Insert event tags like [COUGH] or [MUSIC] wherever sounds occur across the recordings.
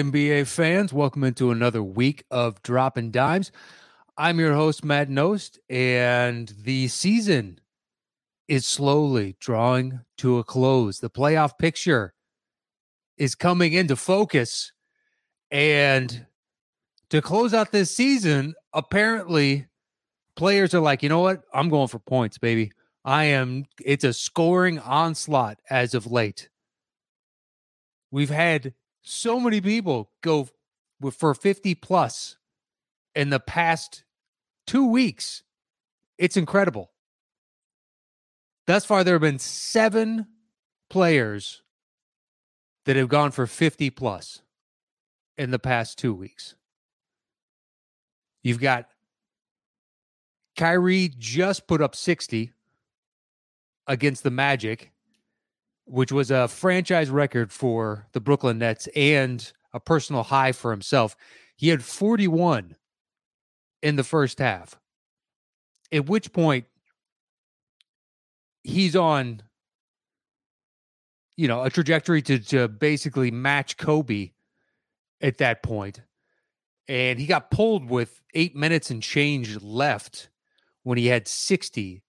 NBA fans? Welcome into another week of Dropping Dimes. I'm your host, Matt Nost, and the season is slowly drawing to a close. The playoff picture is coming into focus. And to close out this season, apparently players are like, you know what? I'm going for points, baby. I am, it's a scoring onslaught as of late. We've had so many people go for 50 plus in the past two weeks. It's incredible. Thus far, there have been seven players that have gone for 50 plus in the past two weeks. You've got Kyrie just put up 60 against the Magic which was a franchise record for the Brooklyn Nets and a personal high for himself. He had 41 in the first half, at which point he's on, you know, a trajectory to, to basically match Kobe at that point. And he got pulled with eight minutes and change left when he had 60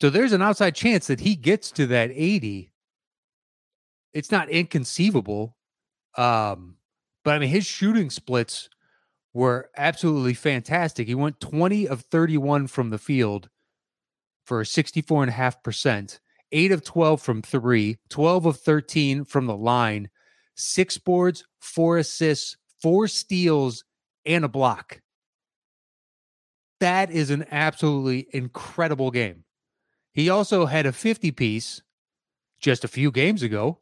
so there's an outside chance that he gets to that 80. It's not inconceivable. Um, but I mean, his shooting splits were absolutely fantastic. He went 20 of 31 from the field for 64.5%, 8 of 12 from three, 12 of 13 from the line, six boards, four assists, four steals, and a block. That is an absolutely incredible game. He also had a 50 piece just a few games ago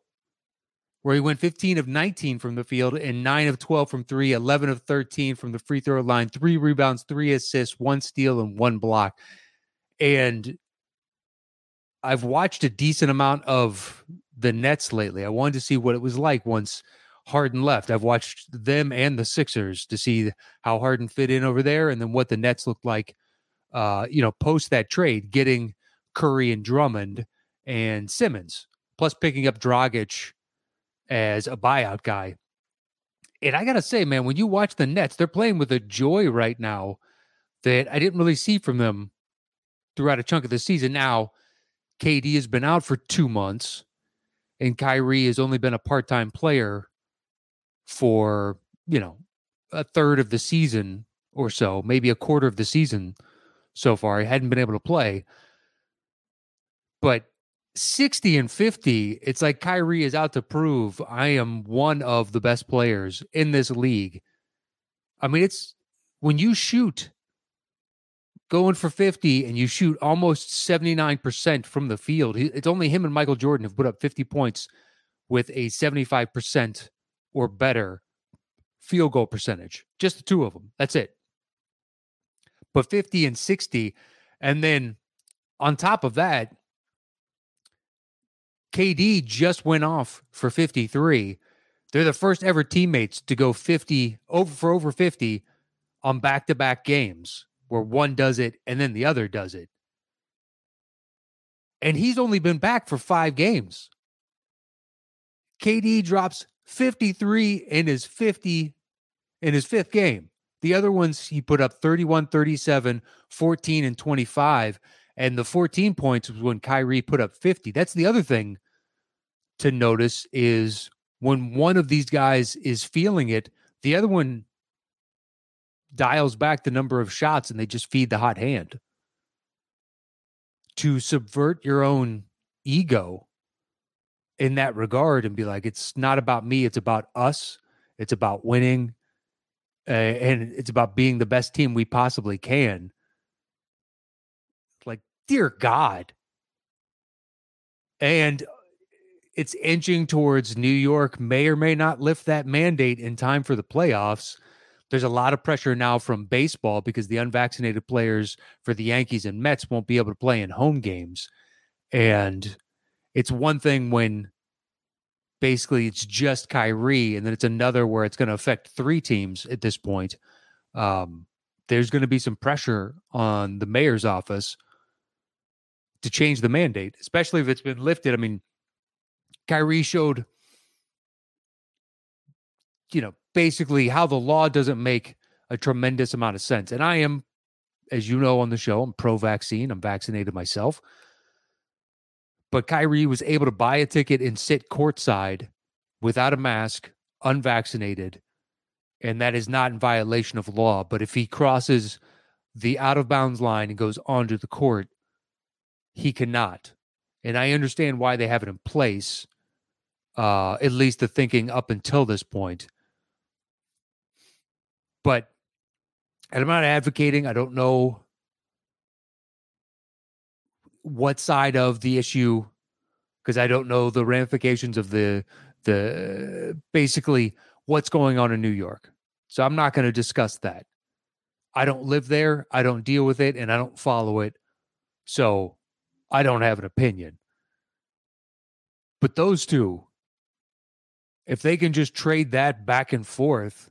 where he went 15 of 19 from the field and 9 of 12 from 3, 11 of 13 from the free throw line, 3 rebounds, 3 assists, 1 steal and 1 block. And I've watched a decent amount of the Nets lately. I wanted to see what it was like once Harden left. I've watched them and the Sixers to see how Harden fit in over there and then what the Nets looked like uh, you know, post that trade, getting Curry and Drummond and Simmons, plus picking up Dragic as a buyout guy. And I got to say, man, when you watch the Nets, they're playing with a joy right now that I didn't really see from them throughout a chunk of the season. Now, KD has been out for two months, and Kyrie has only been a part time player for, you know, a third of the season or so, maybe a quarter of the season so far. He hadn't been able to play. But 60 and 50, it's like Kyrie is out to prove I am one of the best players in this league. I mean, it's when you shoot going for 50 and you shoot almost 79% from the field, it's only him and Michael Jordan have put up 50 points with a 75% or better field goal percentage. Just the two of them. That's it. But 50 and 60. And then on top of that, KD just went off for 53. They're the first ever teammates to go 50 over for over 50 on back to back games where one does it and then the other does it. And he's only been back for five games. KD drops 53 in his 50 in his fifth game. The other ones he put up 31, 37, 14, and 25. And the 14 points was when Kyrie put up 50. That's the other thing to notice is when one of these guys is feeling it, the other one dials back the number of shots and they just feed the hot hand. To subvert your own ego in that regard and be like, it's not about me, it's about us, it's about winning, uh, and it's about being the best team we possibly can. Like, dear God. And it's inching towards New York may or may not lift that mandate in time for the playoffs. There's a lot of pressure now from baseball because the unvaccinated players for the Yankees and Mets won't be able to play in home games. And it's one thing when basically it's just Kyrie, and then it's another where it's going to affect three teams at this point. Um, there's going to be some pressure on the mayor's office to change the mandate, especially if it's been lifted. I mean, Kyrie showed you know, basically how the law doesn't make a tremendous amount of sense. And I am, as you know on the show, I'm pro vaccine, I'm vaccinated myself. But Kyrie was able to buy a ticket and sit courtside without a mask, unvaccinated, and that is not in violation of law. But if he crosses the out of bounds line and goes onto the court, he cannot. And I understand why they have it in place, uh, at least the thinking up until this point. But and I'm not advocating, I don't know what side of the issue because I don't know the ramifications of the the basically what's going on in New York. So I'm not going to discuss that. I don't live there, I don't deal with it and I don't follow it. So I don't have an opinion. But those two if they can just trade that back and forth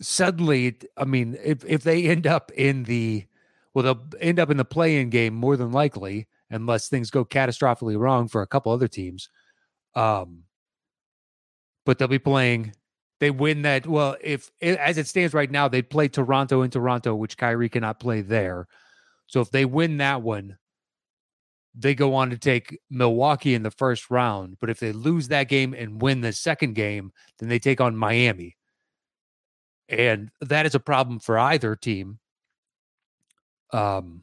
suddenly I mean if if they end up in the well they'll end up in the play-in game more than likely unless things go catastrophically wrong for a couple other teams. Um, but they'll be playing. They win that. Well, if as it stands right now, they'd play Toronto in Toronto, which Kyrie cannot play there. So if they win that one, they go on to take Milwaukee in the first round. But if they lose that game and win the second game, then they take on Miami. And that is a problem for either team. Um,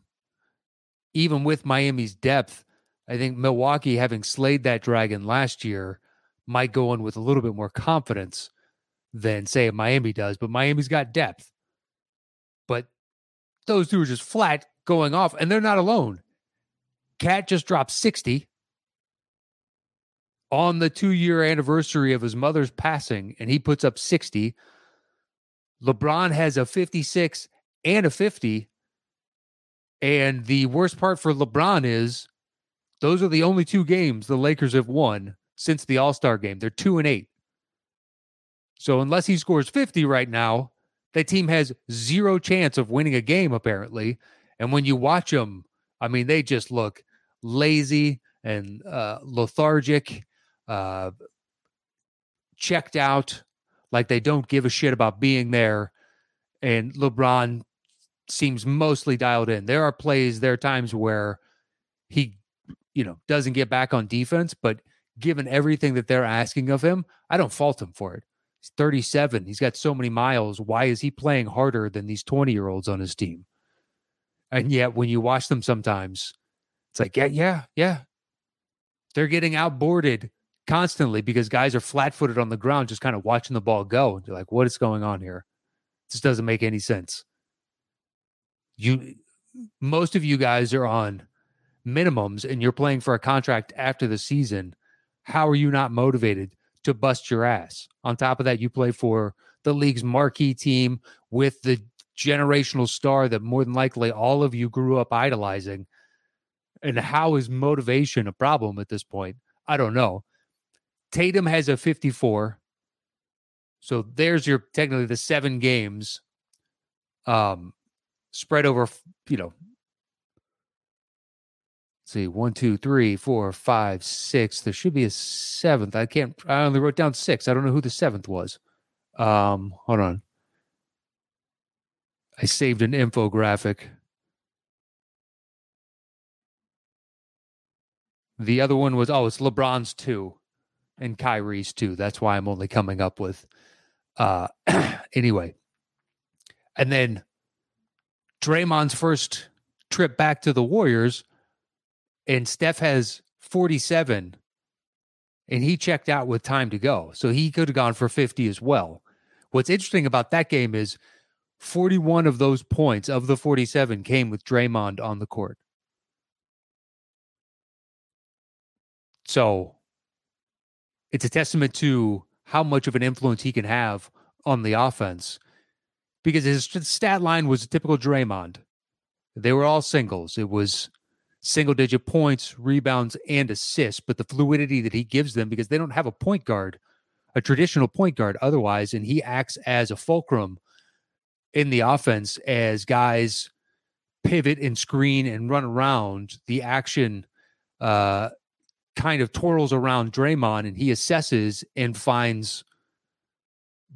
even with Miami's depth, I think Milwaukee, having slayed that dragon last year, might go in with a little bit more confidence than, say, Miami does. But Miami's got depth. But those two are just flat going off, and they're not alone. Cat just dropped 60 on the two year anniversary of his mother's passing, and he puts up 60. LeBron has a 56 and a 50 and the worst part for LeBron is those are the only two games the Lakers have won since the All Star game. They're two and eight. So unless he scores 50 right now, that team has zero chance of winning a game, apparently. And when you watch them, I mean, they just look lazy and uh, lethargic, uh, checked out, like they don't give a shit about being there. And LeBron seems mostly dialed in. There are plays, there are times where he, you know, doesn't get back on defense, but given everything that they're asking of him, I don't fault him for it. He's 37. He's got so many miles. Why is he playing harder than these 20 year olds on his team? And yet, when you watch them sometimes, it's like, yeah, yeah, yeah. They're getting outboarded constantly because guys are flat footed on the ground, just kind of watching the ball go. And you're like, what is going on here? This doesn't make any sense you most of you guys are on minimums and you're playing for a contract after the season. How are you not motivated to bust your ass? On top of that, you play for the league's marquee team with the generational star that more than likely all of you grew up idolizing. And how is motivation a problem at this point? I don't know. Tatum has a 54. So there's your technically the seven games. Um, spread over, you know, see, one, two, three, four, five, six. There should be a seventh. I can't, I only wrote down six. I don't know who the seventh was. Um, hold on. I saved an infographic. The other one was, oh, it's LeBron's two and Kyrie's two. That's why I'm only coming up with, uh, [CLEARS THROAT] anyway. And then Draymond's first trip back to the Warriors, and Steph has 47, and he checked out with time to go. So he could have gone for 50 as well. What's interesting about that game is 41 of those points of the 47 came with Draymond on the court. So it's a testament to how much of an influence he can have on the offense because his stat line was a typical Draymond. They were all singles. It was single digit points, rebounds, and assists, but the fluidity that he gives them because they don't have a point guard, a traditional point guard otherwise, and he acts as a fulcrum in the offense as guys pivot and screen and run around. The action uh, kind of twirls around Draymond and he assesses and finds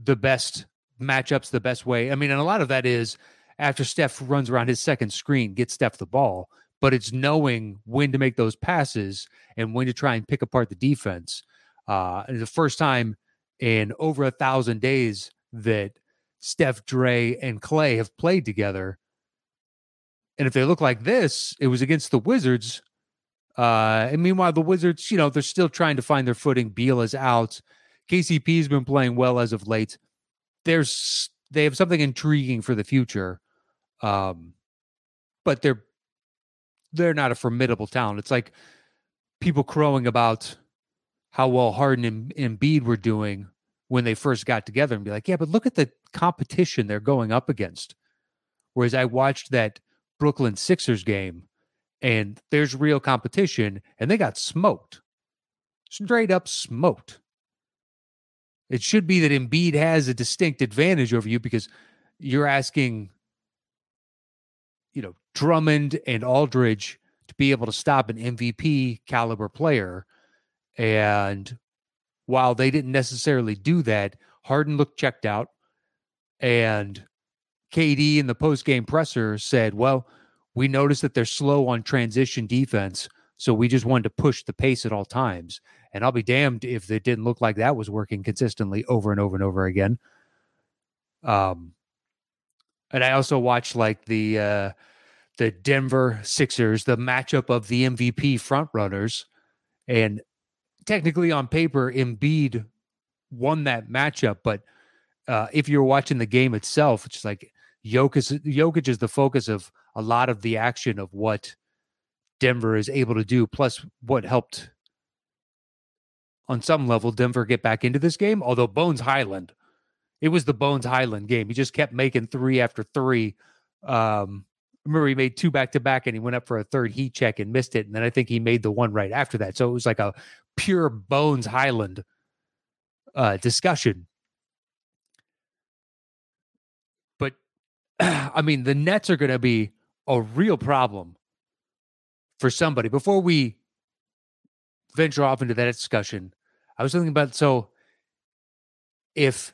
the best matchups, the best way. I mean, and a lot of that is after Steph runs around his second screen, get Steph the ball, but it's knowing when to make those passes and when to try and pick apart the defense. Uh, the first time in over a thousand days that Steph, Dre, and Clay have played together. And if they look like this, it was against the Wizards. Uh, and meanwhile, the Wizards, you know, they're still trying to find their footing. Beal is out. KCP's been playing well as of late. There's they have something intriguing for the future. Um, but they're they're not a formidable talent. It's like people crowing about how well Harden and Embiid were doing when they first got together and be like, yeah, but look at the competition they're going up against. Whereas I watched that Brooklyn Sixers game and there's real competition and they got smoked. Straight up smoked. It should be that Embiid has a distinct advantage over you because you're asking, you know, Drummond and Aldridge to be able to stop an MVP caliber player. And while they didn't necessarily do that, Harden looked checked out. And KD in the post game presser said, Well, we noticed that they're slow on transition defense. So we just wanted to push the pace at all times. And I'll be damned if it didn't look like that was working consistently over and over and over again. Um, and I also watched like the uh, the Denver Sixers, the matchup of the MVP frontrunners, and technically on paper, Embiid won that matchup. But uh, if you're watching the game itself, it's like Jokic, Jokic is the focus of a lot of the action of what Denver is able to do, plus what helped on some level Denver get back into this game. Although Bones Hyland, it was the Bones Hyland game. He just kept making three after three. Um, remember he made two back to back and he went up for a third heat check and missed it. And then I think he made the one right after that. So it was like a pure Bones Hyland uh, discussion. But [CLEARS THROAT] I mean, the Nets are going to be a real problem for somebody. Before we venture off into that discussion, I was thinking about so if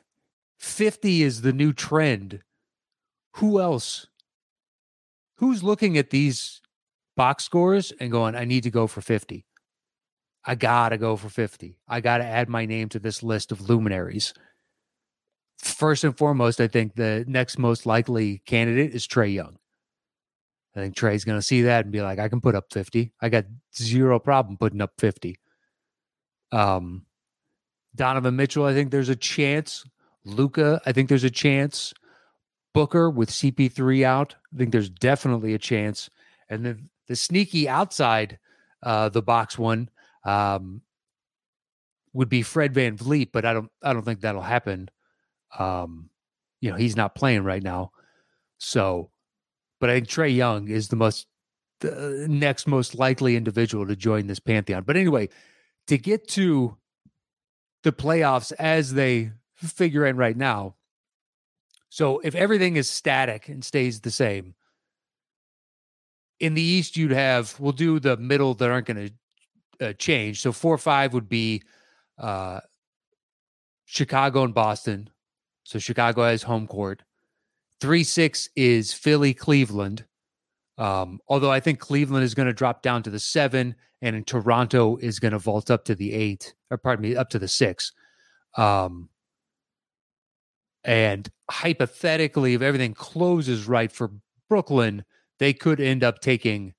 50 is the new trend, who else? Who's looking at these box scores and going, I need to go for 50? I gotta go for 50. I gotta add my name to this list of luminaries. First and foremost, I think the next most likely candidate is Trae Young. I think Trae's going to see that and be like, I can put up 50. I got zero problem putting up 50. Um, Donovan Mitchell, I think there's a chance. Luka, I think there's a chance. Booker with CP3 out, I think there's definitely a chance. And then the sneaky outside uh, the box one um, would be Fred VanVleet, but I don't I don't think that'll happen. Um, you know, he's not playing right now. So, but I think Trae Young is the most the next most likely individual to join this pantheon. But anyway, to get to the playoffs as they figure in right now. So if everything is static and stays the same, in the East you'd have we'll do the middle that aren't going to uh, change. So four or five would be uh, Chicago and Boston. So Chicago has home court. Three six is Philly Cleveland. Um, although I think Cleveland is going to drop down to the seven, and Toronto is going to vault up to the eight, or pardon me, up to the six. Um, and hypothetically, if everything closes right for Brooklyn, they could end up taking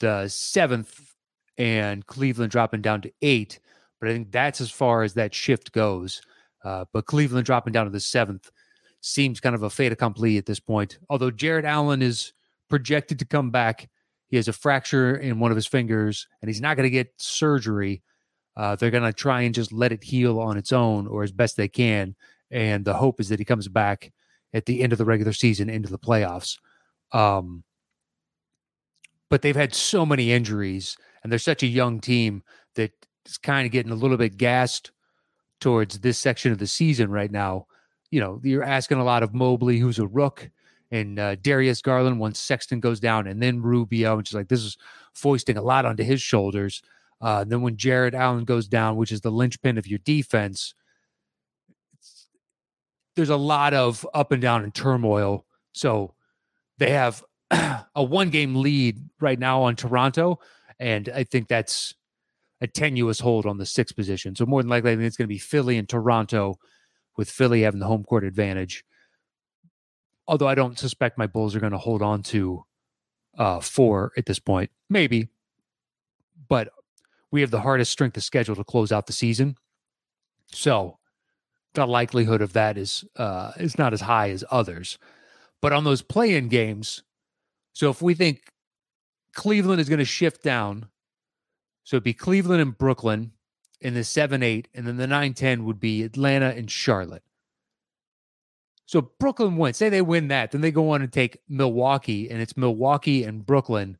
the seventh and Cleveland dropping down to eight. But I think that's as far as that shift goes. Uh, but Cleveland dropping down to the seventh seems kind of a fait accompli at this point. Although Jarrett Allen is projected to come back, he has a fracture in one of his fingers and he's not going to get surgery. Uh, they're going to try and just let it heal on its own or as best they can. And the hope is that he comes back at the end of the regular season into the playoffs. Um, but they've had so many injuries and they're such a young team that it's kind of getting a little bit gassed towards this section of the season right now. You know, you're asking a lot of Mobley, who's a rook, and uh, Darius Garland once Sexton goes down, and then Rubio, and she's like, this is foisting a lot onto his shoulders. Uh, then when Jarrett Allen goes down, which is the linchpin of your defense, there's a lot of up and down and turmoil. So they have [CLEARS THROAT] a one game lead right now on Toronto. And I think that's a tenuous hold on the sixth position. So more than likely, I think it's going to be Philly and Toronto, with Philly having the home court advantage. Although I don't suspect my Bulls are going to hold on to uh, four at this point. Maybe, but we have the hardest strength of schedule to close out the season. So the likelihood of that is uh, is not as high as others. But on those play-in games, so if we think Cleveland is going to shift down, so it'd be Cleveland and Brooklyn in the 7 8, and then the 9 10 would be Atlanta and Charlotte. So Brooklyn wins. Say they win that, then they go on and take Milwaukee, and it's Milwaukee and Brooklyn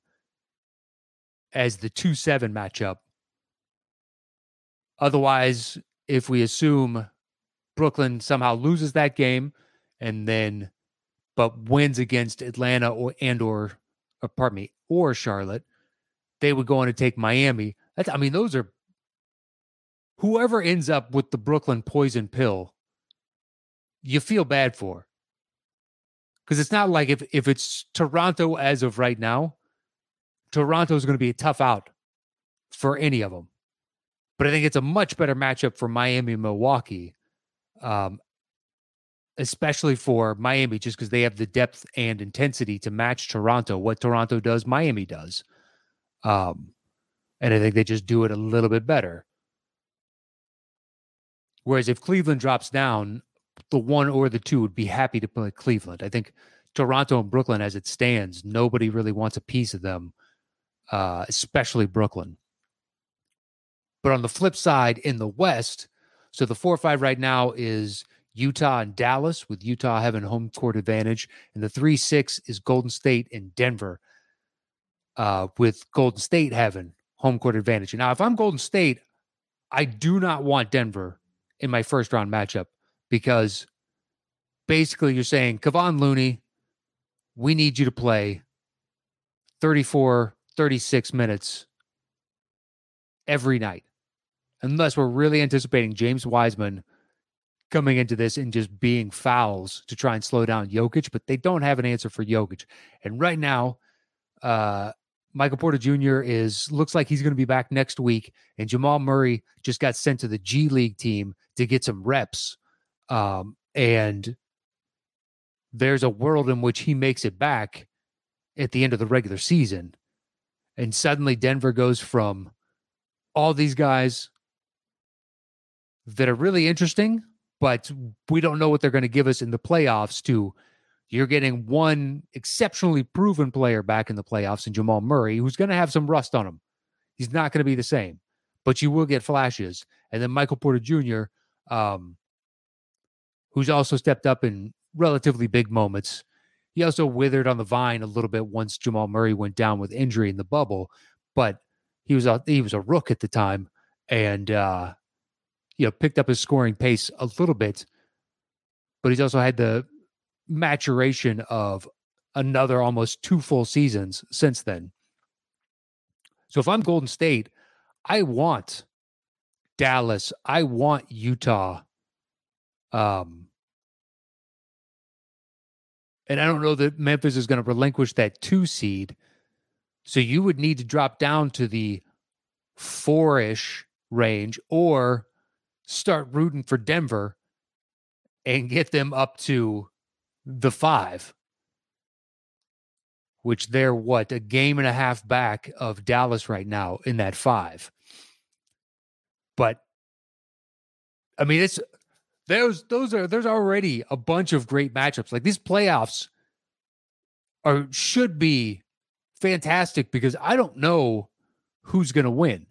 as the 2 7 matchup. Otherwise, if we assume Brooklyn somehow loses that game and then but wins against Atlanta or and or, or pardon me or Charlotte, they would go on to take Miami. That's I mean those are whoever ends up with the Brooklyn poison pill, you feel bad for. Because it's not like if if it's Toronto as of right now, Toronto is going to be a tough out for any of them. But I think it's a much better matchup for Miami Milwaukee um, especially for Miami, just because they have the depth and intensity to match Toronto. What Toronto does, Miami does. Um, and I think they just do it a little bit better. Whereas if Cleveland drops down, the one or the two would be happy to play Cleveland. I think Toronto and Brooklyn, as it stands, nobody really wants a piece of them, uh, especially Brooklyn. But on the flip side, in the West, so the four or five right now is Utah and Dallas, with Utah having home court advantage, and the three six is Golden State and Denver, uh, with Golden State having home court advantage. Now, if I'm Golden State, I do not want Denver in my first round matchup because basically you're saying, Kevon Looney, we need you to play 34, 36 minutes every night unless we're really anticipating James Wiseman coming into this and just being fouls to try and slow down Jokic, but they don't have an answer for Jokic. And right now, uh, Michael Porter Jr. is looks like he's going to be back next week, and Jamal Murray just got sent to the G League team to get some reps. Um, and there's a world in which he makes it back at the end of the regular season, and suddenly Denver goes from all these guys that are really interesting, but we don't know what they're going to give us in the playoffs. To you're getting one exceptionally proven player back in the playoffs in Jamal Murray, who's going to have some rust on him. He's not going to be the same, but you will get flashes. And then Michael Porter Jr., um, who's also stepped up in relatively big moments. He also withered on the vine a little bit once Jamal Murray went down with injury in the bubble, but he was a he was a rook at the time, and uh, you know, picked up his scoring pace a little bit, but he's also had the maturation of another almost two full seasons since then. So if I'm Golden State, I want Dallas, I want Utah. Um, and I don't know that Memphis is going to relinquish that two seed. So you would need to drop down to the four ish range or start rooting for Denver and get them up to the five, which they're what a game and a half back of Dallas right now in that five. But I mean, it's there's those are there's already a bunch of great matchups. Like these playoffs are should be fantastic because I don't know who's going to win.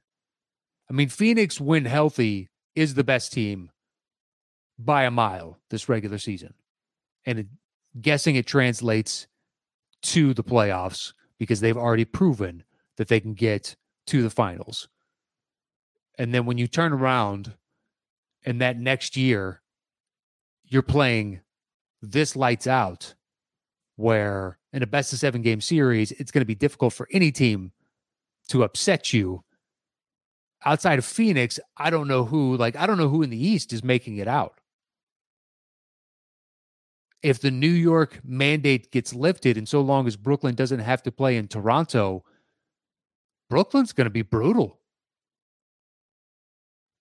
I mean, Phoenix win healthy is the best team by a mile this regular season. And it, guessing it translates to the playoffs because they've already proven that they can get to the finals. And then when you turn around and that next year you're playing this lights out where in a best of 7 game series it's going to be difficult for any team to upset you outside of Phoenix, I don't know who, like, I don't know who in the East is making it out. If the New York mandate gets lifted and so long as Brooklyn doesn't have to play in Toronto, Brooklyn's going to be brutal.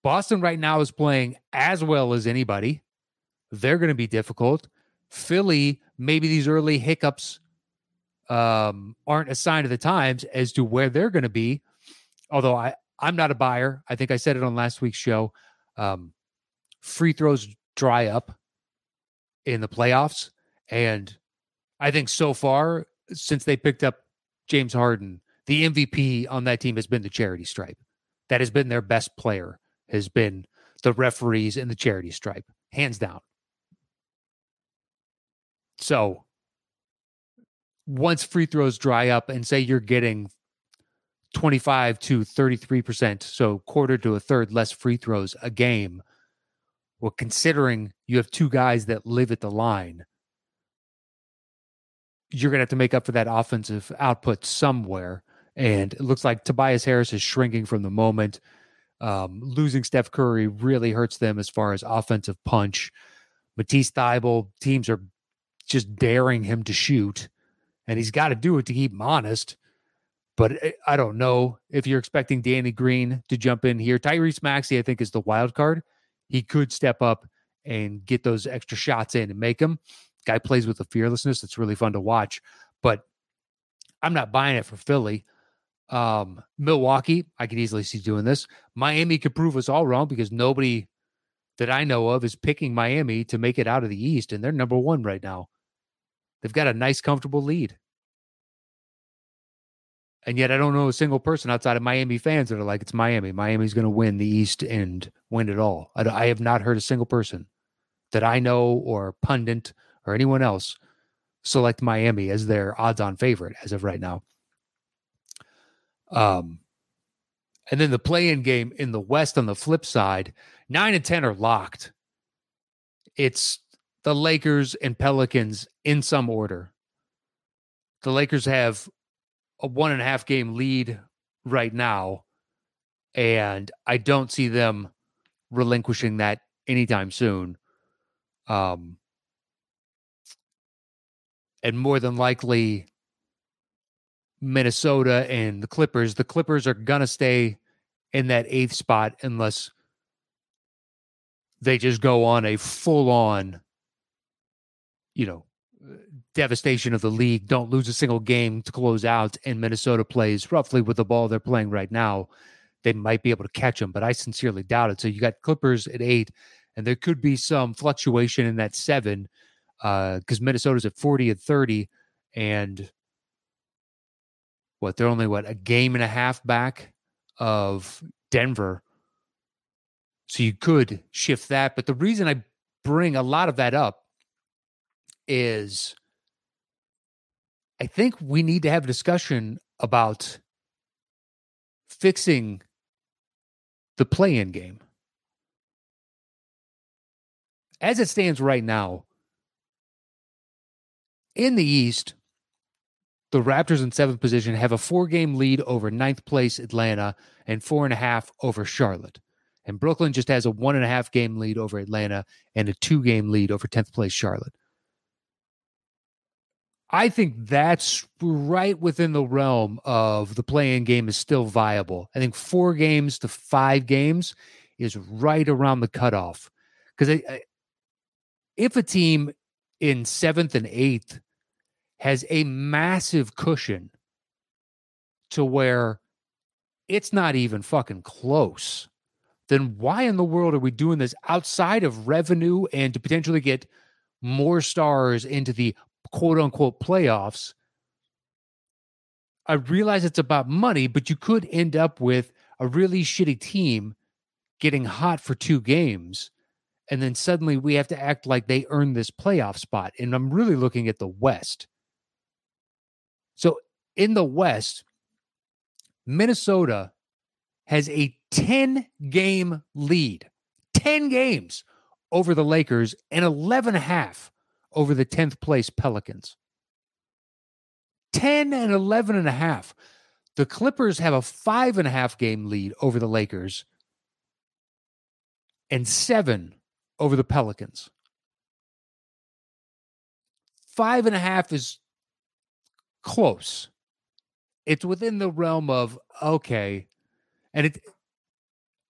Boston right now is playing as well as anybody. They're going to be difficult. Philly, maybe these early hiccups um, aren't a sign of the times as to where they're going to be. Although I, I'm not a buyer. I think I said it on last week's show. Um, free throws dry up in the playoffs. And I think so far, since they picked up James Harden, the MVP on that team has been the charity stripe. That has been their best player, has been the referees in the charity stripe, hands down. So once free throws dry up and say you're getting 25 to 33%, so quarter to a third less free throws a game, well, considering you have two guys that live at the line, you're going to have to make up for that offensive output somewhere. And it looks like Tobias Harris is shrinking from the moment. Um, losing Steph Curry really hurts them as far as offensive punch. Matisse Thybulle, teams are just daring him to shoot, and he's got to do it to keep him honest. But eh, I don't know if you're expecting Danny Green to jump in here. Tyrese Maxey, I think, is the wild card he could step up and get those extra shots in and make them. Guy plays with a fearlessness that's really fun to watch. But I'm not buying it for Philly. Um, Milwaukee, I could easily see doing this. Miami could prove us all wrong because nobody that I know of is picking Miami to make it out of the East, and they're number one right now. They've got a nice, comfortable lead. And yet, I don't know a single person outside of Miami fans that are like, it's Miami. Miami's going to win the East and win it all. I, I, have not heard a single person that I know or pundit or anyone else select Miami as their odds on favorite as of right now. Um, and then the play in game in the West on the flip side, nine and 10 are locked. It's the Lakers and Pelicans in some order. The Lakers have a one and a half game lead right now, and I don't see them relinquishing that anytime soon. Um, and more than likely, Minnesota and the Clippers. The Clippers are gonna stay in that eighth spot unless they just go on a full on, you know, devastation of the league, don't lose a single game to close out, and Minnesota plays roughly with the ball they're playing right now, they might be able to catch them. But I sincerely doubt it. So you got Clippers at eight, and there could be some fluctuation in that seven because uh, Minnesota's at 40 and 30, and what they're only what a game and a half back of Denver. So you could shift that. But the reason I bring a lot of that up is I think we need to have a discussion about fixing the play in game. As it stands right now, in the East, the Raptors in seventh position have a four game lead over ninth place Atlanta and four and a half over Charlotte. And Brooklyn just has a one and a half game lead over Atlanta and a two game lead over 10th place Charlotte. I think that's right within the realm of the play-in game is still viable. I think four games to five games is right around the cutoff. Because if a team in seventh and eighth has a massive cushion to where it's not even fucking close, then why in the world are we doing this outside of revenue and to potentially get more stars into the quote unquote playoffs, I realize it's about money, but you could end up with a really shitty team getting hot for two games. And then suddenly we have to act like they earned this playoff spot. And I'm really looking at the West. So in the West, Minnesota has a 10 game lead, 10 games over the Lakers and 11 and a half over the 10th place Pelicans. 10 and 11 and a half. The Clippers have a five and a half game lead over the Lakers and seven over the Pelicans. five and a half is close. It's within the realm of okay. And it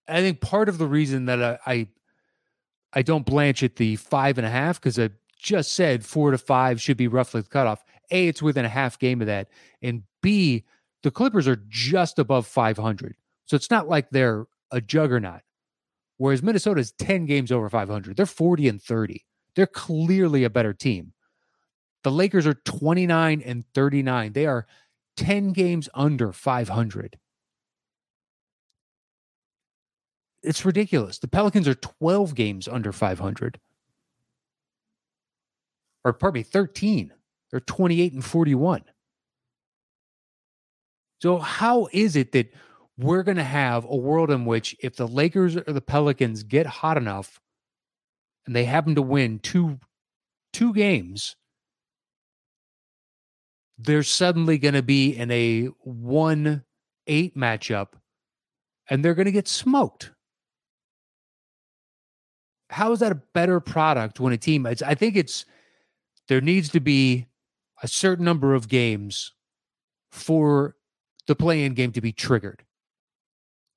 I think part of the reason that I I, I don't blanch at the five and a half, because I just said four to five should be roughly the cutoff. A, it's within a half game of that. And B, the Clippers are just above 500. So it's not like they're a juggernaut. Whereas Minnesota is 10 games over 500. They're 40 and 30. They're clearly a better team. The Lakers are 29 and 39. They are 10 games under 500. It's ridiculous. The Pelicans are 12 games under 500. Or pardon me, 13. They're 28 and 41. So how is it that we're going to have a world in which if the Lakers or the Pelicans get hot enough and they happen to win two two games they're suddenly going to be in a 1 8 matchup and they're going to get smoked. How is that a better product when a team, I think it's, there needs to be a certain number of games for the play in game to be triggered,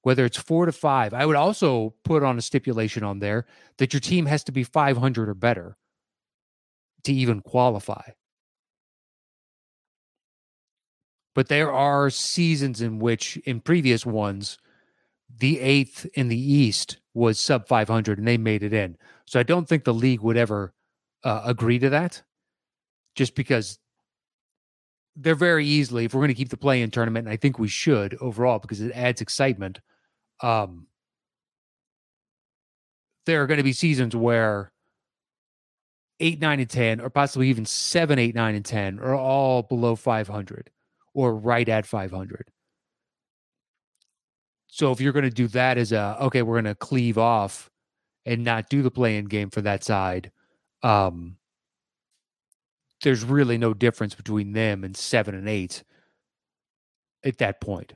whether it's four to five. I would also put on a stipulation on there that your team has to be 500 or better to even qualify. But there are seasons in which, in previous ones, the eighth in the East was sub 500 and they made it in. So I don't think the league would ever uh, agree to that just because they're very easily, if we're going to keep the play in tournament, and I think we should overall because it adds excitement. Um, there are going to be seasons where eight, nine, and 10, or possibly even seven, eight, nine, and 10 are all below 500 or right at 500. So if you're going to do that as a okay, we're going to cleave off and not do the play in game for that side, um, there's really no difference between them and seven and eight at that point.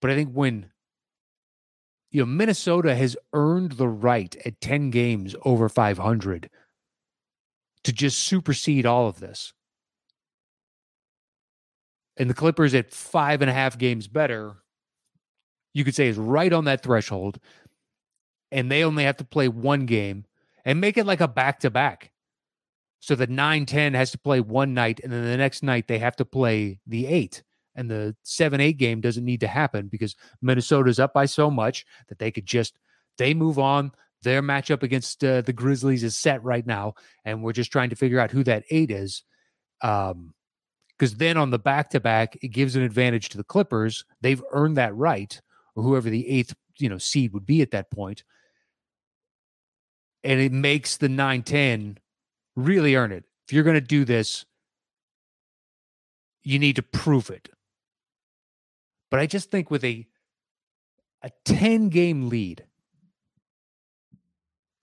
But I think when you know Minnesota has earned the right at 10 games over 500 to just supersede all of this and the Clippers at five and a half games better, you could say is right on that threshold. And they only have to play one game and make it like a back to back. So the 9 10 has to play one night, and then the next night they have to play the eight. And the 7 8 game doesn't need to happen because Minnesota's up by so much that they could just, they move on. Their matchup against uh, the Grizzlies is set right now. And we're just trying to figure out who that eight is. Um, because then on the back to back, it gives an advantage to the Clippers. They've earned that right, or whoever the eighth you know seed would be at that point, and it makes the nine ten really earn it. If you're going to do this, you need to prove it. But I just think with a a 10 game lead,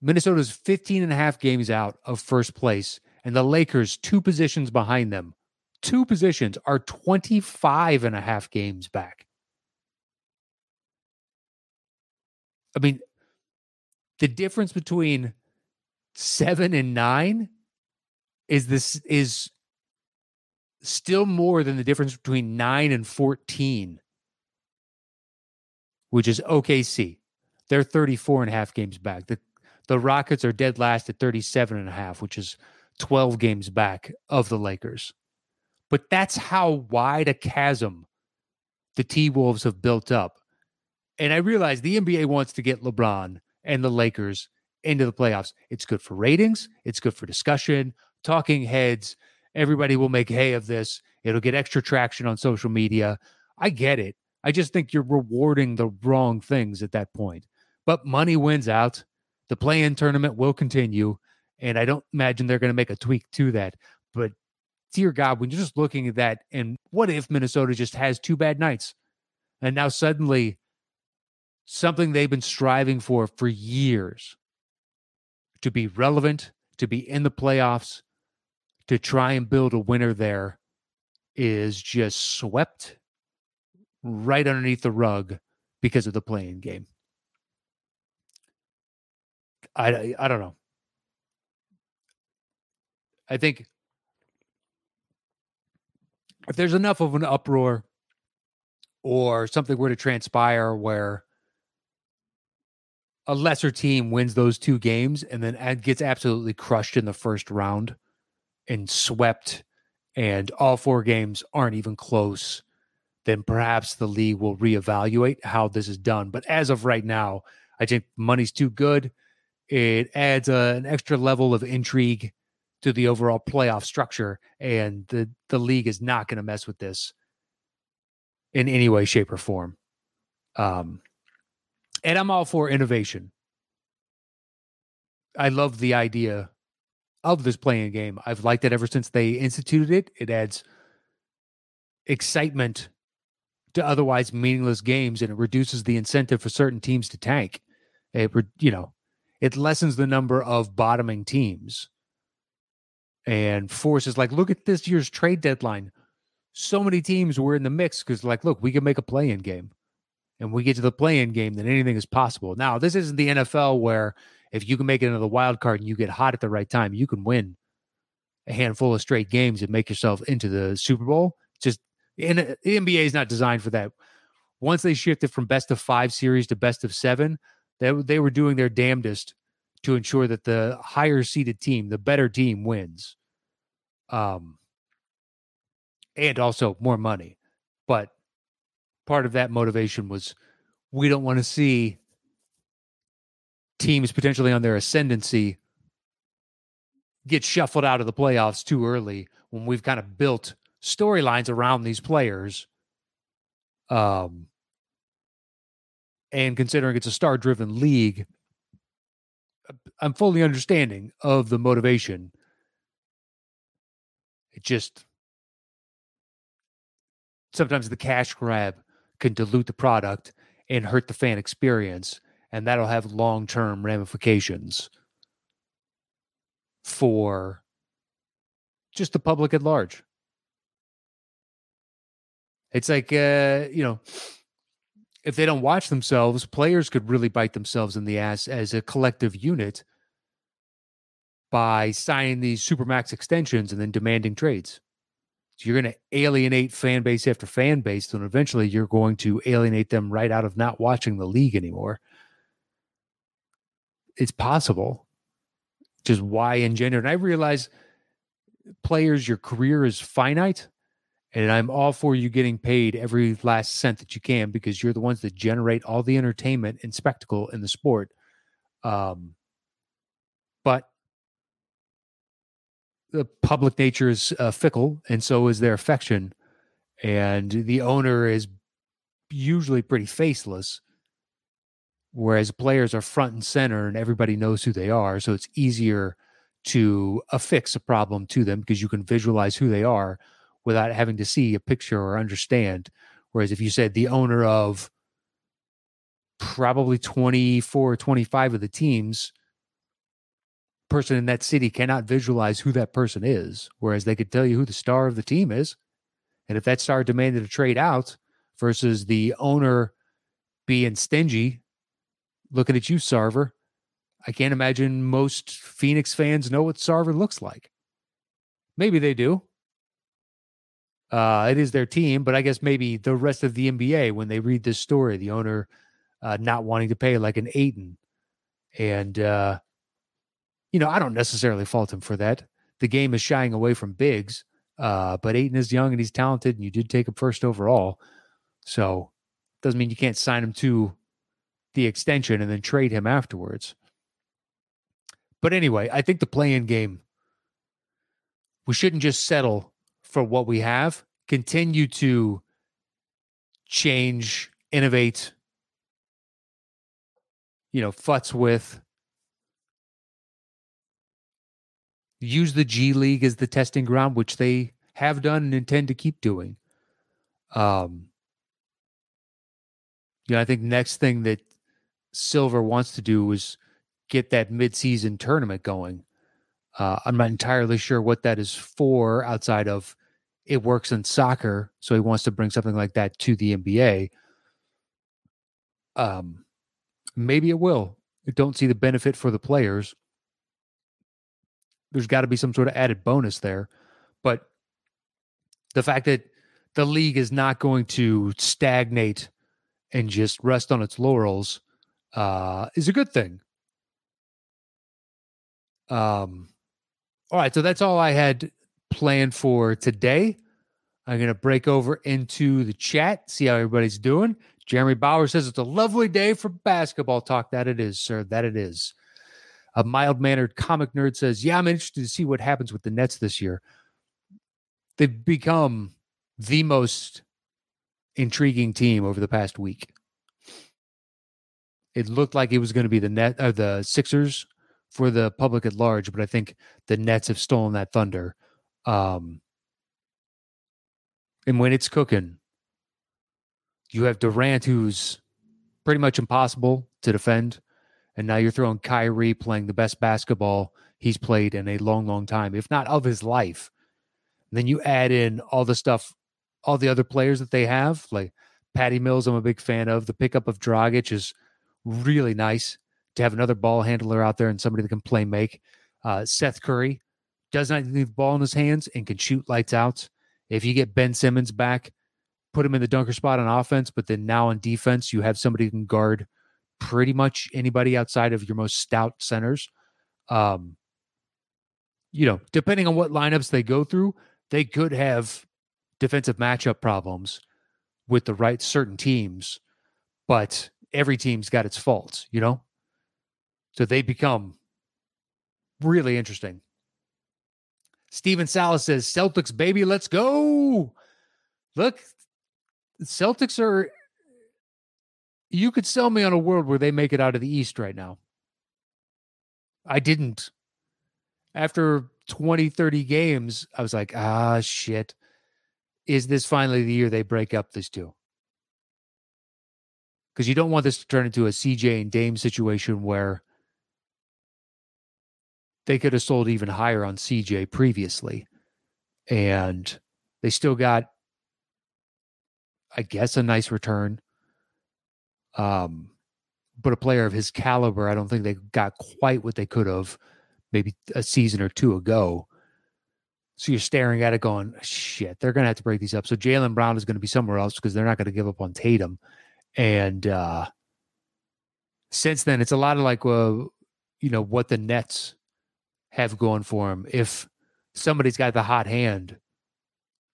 Minnesota's 15 and a half games out of first place, and the Lakers two positions behind them two positions are 25 and a half games back. I mean, the difference between seven and nine is this is still more than the difference between nine and 14, which is OKC. They're 34 and a half games back. The the Rockets are dead last at 37 and a half, which is 12 games back of the Lakers. But that's how wide a chasm the T Wolves have built up. And I realize the NBA wants to get LeBron and the Lakers into the playoffs. It's good for ratings, it's good for discussion, talking heads. Everybody will make hay of this. It'll get extra traction on social media. I get it. I just think you're rewarding the wrong things at that point. But money wins out. The play in tournament will continue. And I don't imagine they're going to make a tweak to that. But dear God, when you're just looking at that, and what if Minnesota just has two bad nights? And now suddenly, something they've been striving for for years to be relevant, to be in the playoffs, to try and build a winner there is just swept right underneath the rug because of the play-in game. I, I don't know. I think if there's enough of an uproar or something were to transpire where a lesser team wins those two games and then gets absolutely crushed in the first round and swept and all four games aren't even close then perhaps the league will reevaluate how this is done. But as of right now i think money's too good. It adds a, an extra level of intrigue to the overall playoff structure and the the league is not going to mess with this in any way shape or form. Um and I'm all for innovation. I love the idea of this play-in game. I've liked it ever since they instituted it. It adds excitement to otherwise meaningless games and it reduces the incentive for certain teams to tank. It you know, it lessens the number of bottoming teams and forces like look at this year's trade deadline. So many teams were in the mix because like look, we can make a play-in game and we get to the play-in game, then anything is possible. Now, this isn't the NFL where if you can make it into the wild card and you get hot at the right time, you can win a handful of straight games and make yourself into the Super Bowl. Just in the NBA is not designed for that. Once they shifted from best of five series to best of seven, they they were doing their damnedest to ensure that the higher seeded team, the better team, wins. Um, and also more money. But part of that motivation was we don't want to see teams potentially on their ascendancy get shuffled out of the playoffs too early when we've kind of built storylines around these players. Um, and considering it's a star driven league, I'm fully understanding of the motivation. It just sometimes the cash grab can dilute the product and hurt the fan experience. And that'll have long term ramifications for just the public at large. It's like, uh, you know, if they don't watch themselves, players could really bite themselves in the ass as a collective unit by signing these supermax extensions and then demanding trades. So you're going to alienate fan base after fan base, and eventually you're going to alienate them right out of not watching the league anymore. It's possible. Just why engender? And I realize players, your career is finite, and I'm all for you getting paid every last cent that you can because you're the ones that generate all the entertainment and spectacle in the sport. Um, but the public nature is uh, fickle, and so is their affection. And the owner is usually pretty faceless, whereas players are front and center, and everybody knows who they are. So it's easier to affix a problem to them because you can visualize who they are without having to see a picture or understand. Whereas if you said the owner of probably 24 or 25 of the teams person in that city cannot visualize who that person is, whereas they could tell you who the star of the team is. And if that star demanded a trade out versus the owner being stingy, looking at you, Sarver, I can't imagine most Phoenix fans know what Sarver looks like. Maybe they do. Uh, it is their team, but I guess maybe the rest of the NBA, when they read this story, the owner uh, not wanting to pay like an Ayton and uh, you know, I don't necessarily fault him for that. The game is shying away from bigs, uh, but Ayton is young and he's talented, and you did take him first overall. So doesn't mean you can't sign him to the extension and then trade him afterwards. But anyway, I think the play-in game, we shouldn't just settle for what we have. Continue to change, innovate, you know, futz with use the G League as the testing ground, which they have done and intend to keep doing. Um, you know, I think next thing that Silver wants to do is get that midseason tournament going. Uh, I'm not entirely sure what that is for outside of it works in soccer, so he wants to bring something like that to the NBA. Um, maybe it will. I don't see the benefit for the players there's got to be some sort of added bonus there. But the fact that the league is not going to stagnate and just rest on its laurels uh, is a good thing. Um, all right, so that's all I had planned for today. I'm going to break over into the chat, see how everybody's doing. Jeremy Bauer says it's a lovely day for basketball talk. That it is, sir. That it is. A mild mannered comic nerd says, Yeah, I'm interested to see what happens with the Nets this year. They've become the most intriguing team over the past week. It looked like it was going to be the net or uh, the Sixers for the public at large, but I think the Nets have stolen that thunder. Um, and when it's cooking, you have Durant, who's pretty much impossible to defend. And now you're throwing Kyrie playing the best basketball he's played in a long, long time, if not of his life. And then you add in all the stuff, all the other players that they have, like Patty Mills, I'm a big fan of. The pickup of Dragic is really nice to have another ball handler out there and somebody that can play make. Uh, Seth Curry does not leave the ball in his hands and can shoot lights out. If you get Ben Simmons back, put him in the dunker spot on offense, but then now on defense, you have somebody who can guard pretty much anybody outside of your most stout centers. Um, you know, depending on what lineups they go through, they could have defensive matchup problems with the right certain teams, but every team's got its faults, you know? So they become really interesting. Steven Salas says, Celtics, baby, let's go. Look, Celtics are, you could sell me on a world where they make it out of the East right now. I didn't. After 20, 30 games, I was like, ah, shit. Is this finally the year they break up these two? Because you don't want this to turn into a CJ and Dame situation where they could have sold even higher on CJ previously. And they still got, I guess, a nice return. Um, but a player of his caliber, I don't think they got quite what they could have maybe a season or two ago. So you're staring at it going, shit, they're going to have to break these up. So Jaylen Brown is going to be somewhere else because they're not going to give up on Tatum. And uh, since then, it's a lot of like, uh, you know, what the Nets have going for them. If somebody's got the hot hand,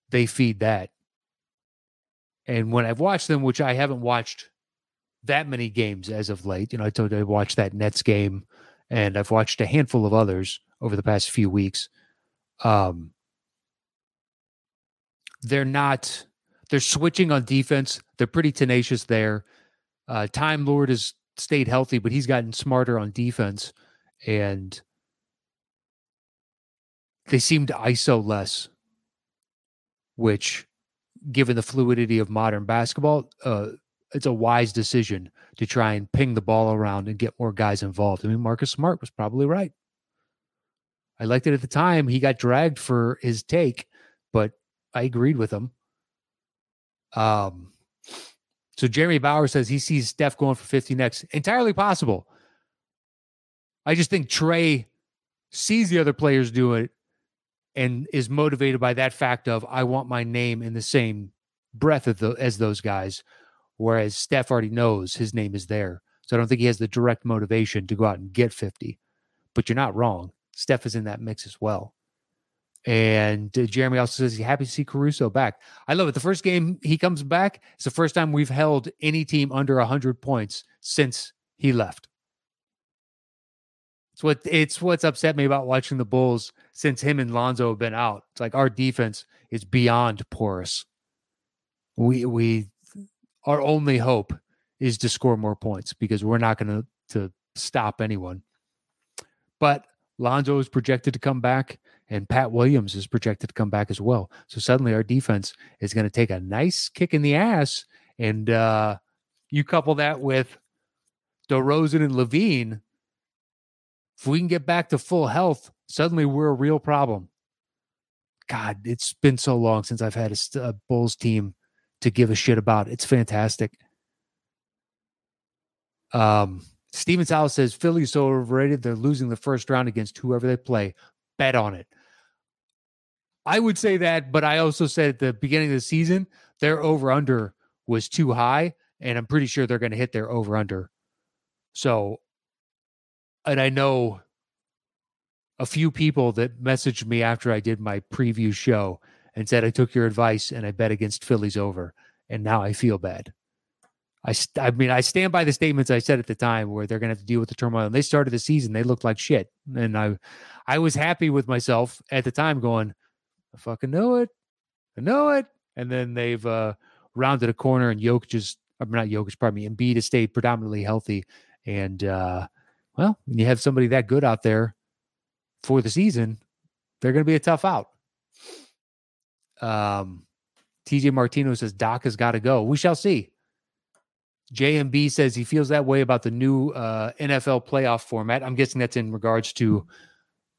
they feed that. And when I've watched them, which I haven't watched that many games as of late, you know, I told you I watched that Nets game and I've watched a handful of others over the past few weeks. Um, they're not, they're switching on defense. They're pretty tenacious there. Uh, Time Lord has stayed healthy, but he's gotten smarter on defense. And they seem to ISO less, which, given the fluidity of modern basketball, uh, it's a wise decision to try and ping the ball around and get more guys involved. I mean, Marcus Smart was probably right. I liked it at the time. He got dragged for his take, but I agreed with him. Um, so Jeremy Bauer says he sees Steph going for 50 next. Entirely possible. I just think Trae sees the other players do it and is motivated by that fact of I want my name in the same breath the, as those guys, whereas Steph already knows his name is there. So I don't think he has the direct motivation to go out and get 50. But you're not wrong. Steph is in that mix as well. And uh, Jeremy also says he's happy to see Caruso back. I love it. The first game he comes back, it's the first time we've held any team under 100 points since he left. It's what it's what's upset me about watching the Bulls since him and Lonzo have been out. It's like our defense is beyond porous. We we our only hope is to score more points because we're not going to to stop anyone. But Lonzo is projected to come back, and Pat Williams is projected to come back as well. So suddenly our defense is going to take a nice kick in the ass, and uh, you couple that with DeRozan and LaVine. if we can get back to full health, suddenly we're a real problem. God, it's been so long since I've had a, a Bulls team to give a shit about. It's fantastic. Um, Steven Salas says Philly's so overrated. They're losing the first round against whoever they play. Bet on it. I would say that, but I also said at the beginning of the season, their over under was too high, and I'm pretty sure they're going to hit their over under. So, and I know a few people that messaged me after I did my preview show and said I took your advice and I bet against Phillies over, and now I feel bad. I, I mean, I stand by the statements I said at the time where they're going to have to deal with the turmoil. And they started the season, they looked like shit, and I, I was happy with myself at the time, going, I fucking know it, I know it. And then they've uh, rounded a corner, and Jokic just, I mean, not Jokic, pardon me, Embiid has stayed predominantly healthy, and uh, well, when you have somebody that good out there for the season, they're going to be a tough out. Um, TJ Martino says Doc has got to go. We shall see. JMB says he feels that way about the new uh, NFL playoff format. I'm guessing that's in regards to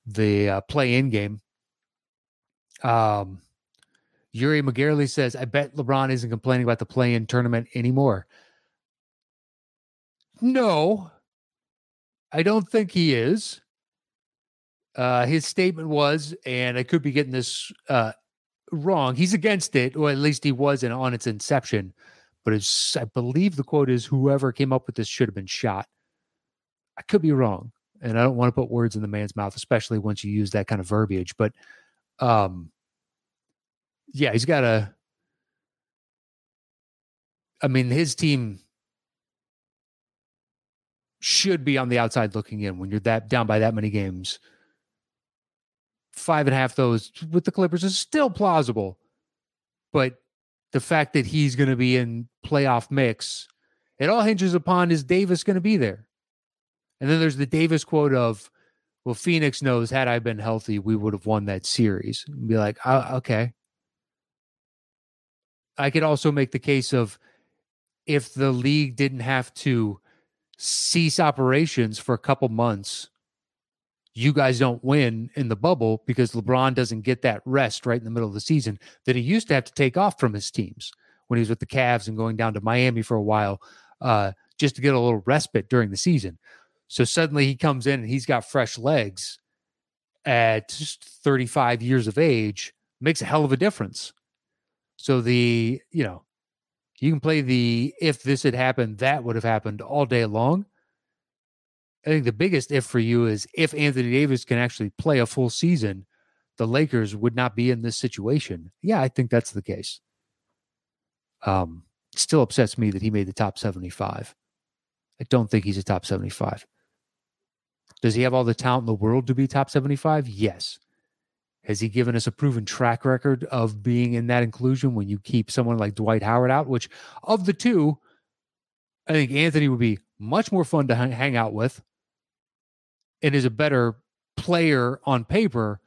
the uh, play-in game. Um, Yuri McGarley says, "I bet LeBron isn't complaining about the play-in tournament anymore." No, I don't think he is. Uh, his statement was, and I could be getting this uh, wrong. He's against it, or at least he was in, on its inception. But it's, I believe the quote is, "Whoever came up with this should have been shot." I could be wrong, and I don't want to put words in the man's mouth, especially once you use that kind of verbiage. But, um, yeah, he's got a. I mean, his team should be on the outside looking in when you're that down by that many games five and a half those with the Clippers is still plausible. But the fact that he's going to be in playoff mix, it all hinges upon is Davis going to be there? And then there's the Davis quote of, well, Phoenix knows had I been healthy, we would have won that series. And be like, oh, okay. I could also make the case of if the league didn't have to cease operations for a couple months you guys don't win in the bubble because LeBron doesn't get that rest right in the middle of the season that he used to have to take off from his teams when he was with the Cavs and going down to Miami for a while uh, just to get a little respite during the season. So suddenly he comes in and he's got fresh legs at 35 years of age, makes a hell of a difference. So the, you know, you can play the if this had happened, that would have happened all day long. I think the biggest if for you is if Anthony Davis can actually play a full season, the Lakers would not be in this situation. Yeah, I think that's the case. Um, still upsets me that he made the top 75. I don't think he's a top 75. Does he have all the talent in the world to be top 75? Yes. Has he given us a proven track record of being in that inclusion when you keep someone like Dwight Howard out? Which, of the two, I think Anthony would be much more fun to hang out with and is a better player on paper.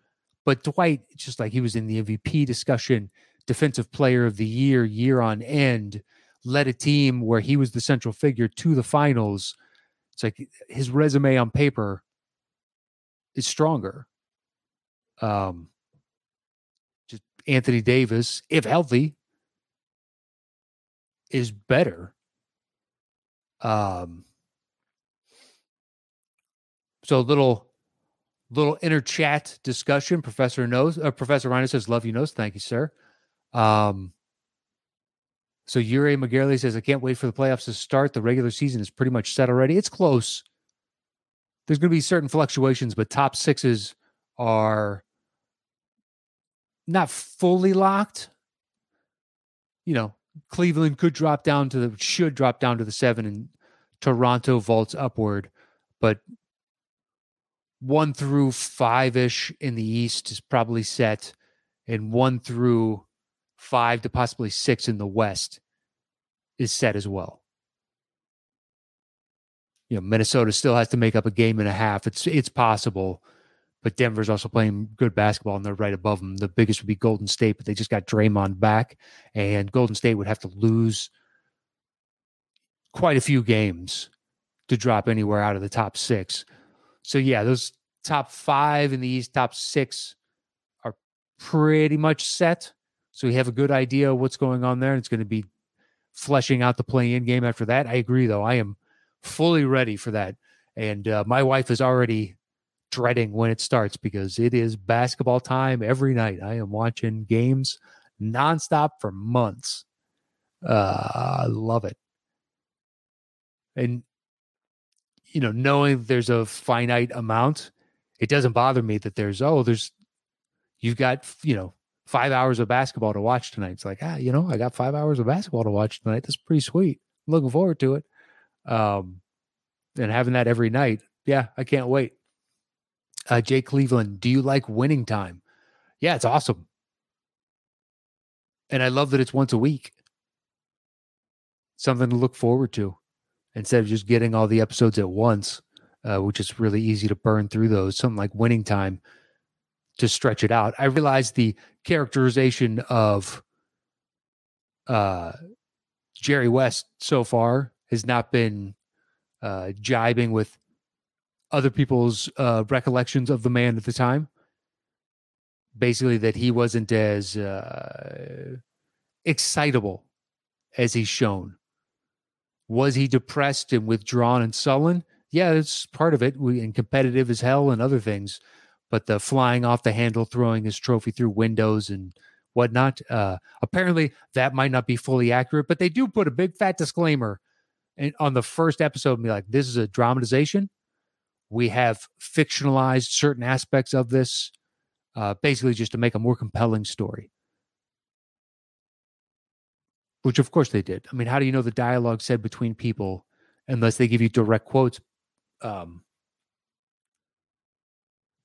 But Dwight, just like he was in the MVP discussion, defensive player of the year, year on end, led a team where he was the central figure to the finals. It's like his resume on paper is stronger. Um, just Anthony Davis, if healthy, is better. Um, so a little little inner chat discussion. Professor knows. Uh, Professor Reiner says, "Love you, knows." Thank you, sir. Um, so Yuri McGarley says, "I can't wait for the playoffs to start. The regular season is pretty much set already. It's close. There's going to be certain fluctuations, but top sixes are not fully locked. You know, Cleveland could drop down to the should drop down to the seven, and Toronto vaults upward, but one through five ish in the East is probably set, and one through five to possibly six in the West is set as well. You know, Minnesota still has to make up a game and a half. It's it's possible, but Denver's also playing good basketball and they're right above them. The biggest would be Golden State, but they just got Draymond back, and Golden State would have to lose quite a few games to drop anywhere out of the top six. So yeah, those top five in the East, top six are pretty much set. So we have a good idea of what's going on there. And it's going to be fleshing out the play-in game after that. I agree, though. I am fully ready for that, and uh, my wife is already dreading when it starts because it is basketball time every night. I am watching games nonstop for months. Uh, I love it. And, you know, knowing there's a finite amount, it doesn't bother me that there's, oh, there's, you've got, you know, five hours of basketball to watch tonight. It's like, ah, you know, I got five hours of basketball to watch tonight. That's pretty sweet. Looking forward to it. Um, and having that every night, yeah, I can't wait. Uh, Jay Cleveland, do you like winning time? Yeah, it's awesome. And I love that it's once a week. Something to look forward to instead of just getting all the episodes at once, uh, which is really easy to burn through those. Something like winning time to stretch it out. I realize the characterization of uh, Jerry West so far has not been uh, jibing with other people's uh, recollections of the man at the time. Basically, that he wasn't as uh, excitable as he's shown. Was he depressed and withdrawn and sullen? Yeah, that's part of it. We, and competitive as hell and other things but the flying off the handle, throwing his trophy through windows and whatnot. Uh, apparently, that might not be fully accurate, but they do put a big fat disclaimer on the first episode and be like, this is a dramatization. We have fictionalized certain aspects of this, uh, basically just to make a more compelling story. Which, of course, they did. I mean, how do you know the dialogue said between people unless they give you direct quotes? Um,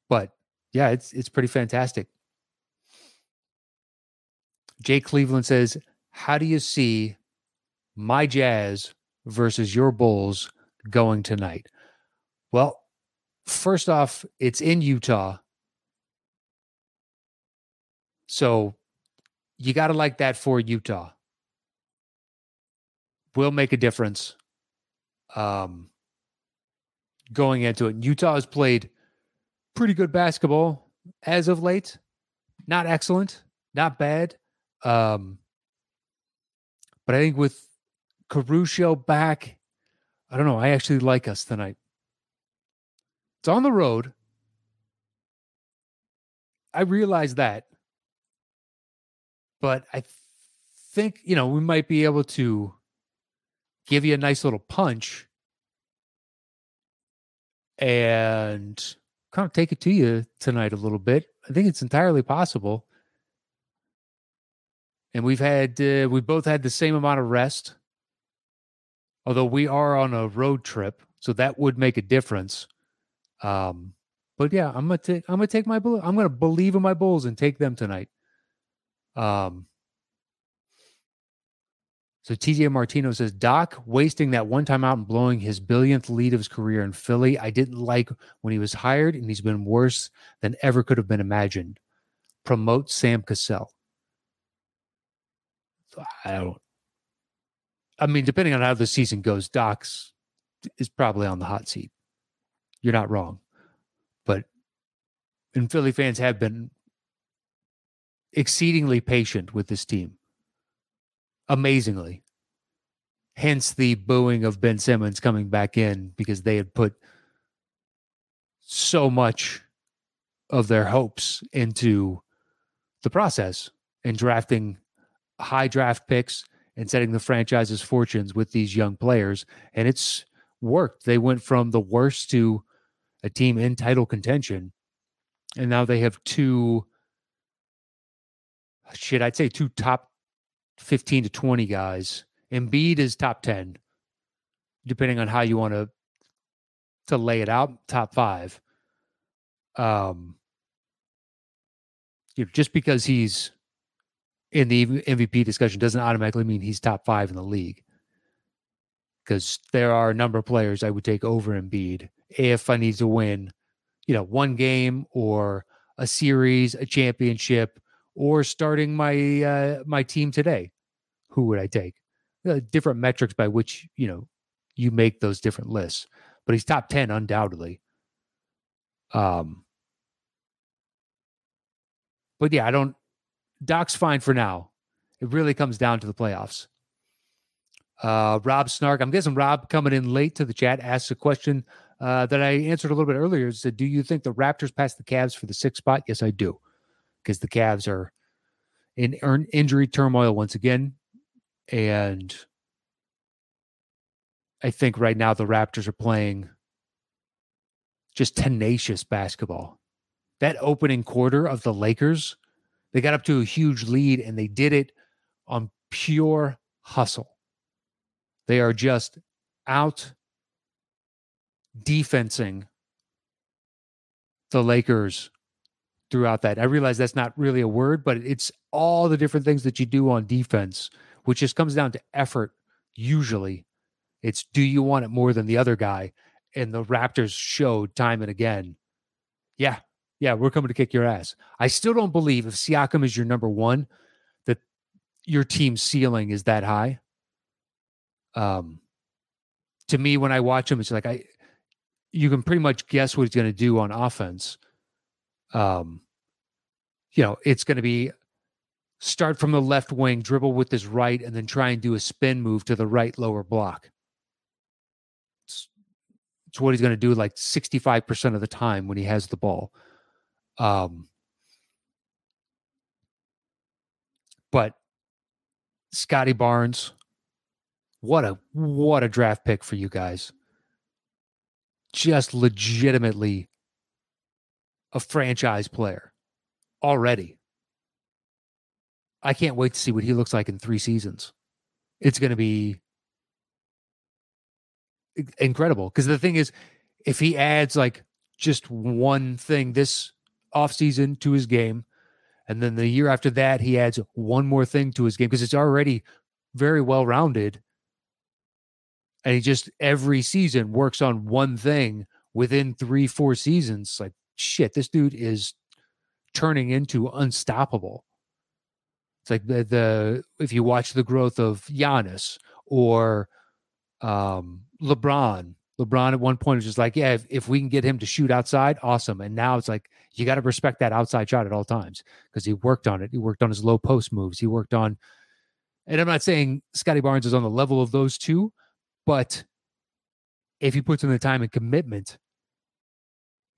but yeah, it's it's pretty fantastic. Jay Cleveland says, "How do you see my Jazz versus your Bulls going tonight?" Well, first off, it's in Utah. So you got to like that for Utah. Will make a difference um, going into it. Utah has played pretty good basketball as of late. Not excellent, not bad. Um, but I think with Caruso back, I don't know. I actually like us tonight. It's on the road. I realize that. But I think, you know, we might be able to give you a nice little punch and kind of take it to you tonight a little bit. I think it's entirely possible. And we've had uh, we both had the same amount of rest, although we are on a road trip, so that would make a difference. Um, but yeah, I'm gonna take I'm gonna take my bull. I'm gonna believe in my Bulls and take them tonight. Um, so TJ Martino says Doc wasting that one time out and blowing his billionth lead of his career in Philly. I didn't like when he was hired, and he's been worse than ever could have been imagined. Promote Sam Cassell. I don't. I mean, depending on how the season goes, Doc's is probably on the hot seat. You're not wrong, but and Philly fans have been exceedingly patient with this team amazingly. Hence the booing of Ben Simmons coming back in because they had put so much of their hopes into the process and drafting high draft picks and setting the franchise's fortunes with these young players. And it's worked. They went from the worst to a team in title contention. And now they have two, shit, I'd say two top 15 to 20 guys. Embiid is top 10, depending on how you want to to lay it out, top five. Um, you know, just because he's in the MVP discussion doesn't automatically mean he's top five in the league. Because there are a number of players I would take over Embiid if I need to win, you know, one game or a series, a championship, or starting my uh, my team today, who would I take? Uh, different metrics by which you know you make those different lists, but he's top ten undoubtedly. Um, but yeah, I don't. Doc's fine for now. It really comes down to the playoffs. Uh, Rob Snark, I'm guessing Rob coming in late to the chat asks a question uh, that I answered a little bit earlier. Said, "Do you think the Raptors pass the Cavs for the sixth spot?" Yes, I do, because the Cavs are in injury turmoil once again, and I think right now the Raptors are playing just tenacious basketball. That opening quarter of the Lakers, they got up to a huge lead and they did it on pure hustle. They are just out defensing the Lakers throughout that. I realize that's not really a word, but it's all the different things that you do on defense, which just comes down to effort usually. It's do you want it more than the other guy? And the Raptors showed time and again, yeah, yeah, we're coming to kick your ass. I still don't believe if Siakam is your number one, that your team's ceiling is that high. Um, to me, when I watch him, it's like I, you can pretty much guess what he's going to do on offense. Um, you know, it's going to be start from the left wing, dribble with his right, and then try and do a spin move to the right lower block. It's, it's what he's going to do like 65% of the time when he has the ball. Um, but Scottie Barnes, what a what a draft pick for you guys. Just legitimately a franchise player already. I can't wait to see what he looks like in 3 seasons. It's going to be incredible because the thing is if he adds like just one thing this offseason to his game and then the year after that he adds one more thing to his game because it's already very well rounded and he just every season works on one thing within three, four seasons. Like, shit, this dude is turning into unstoppable. It's like the, the if you watch the growth of Giannis or um, LeBron, LeBron at one point was just like, yeah, if, if we can get him to shoot outside, awesome. And now it's like you got to respect that outside shot at all times because he worked on it. He worked on his low post moves. He worked on, and I'm not saying Scottie Barnes is on the level of those two, but if he puts in the time and commitment,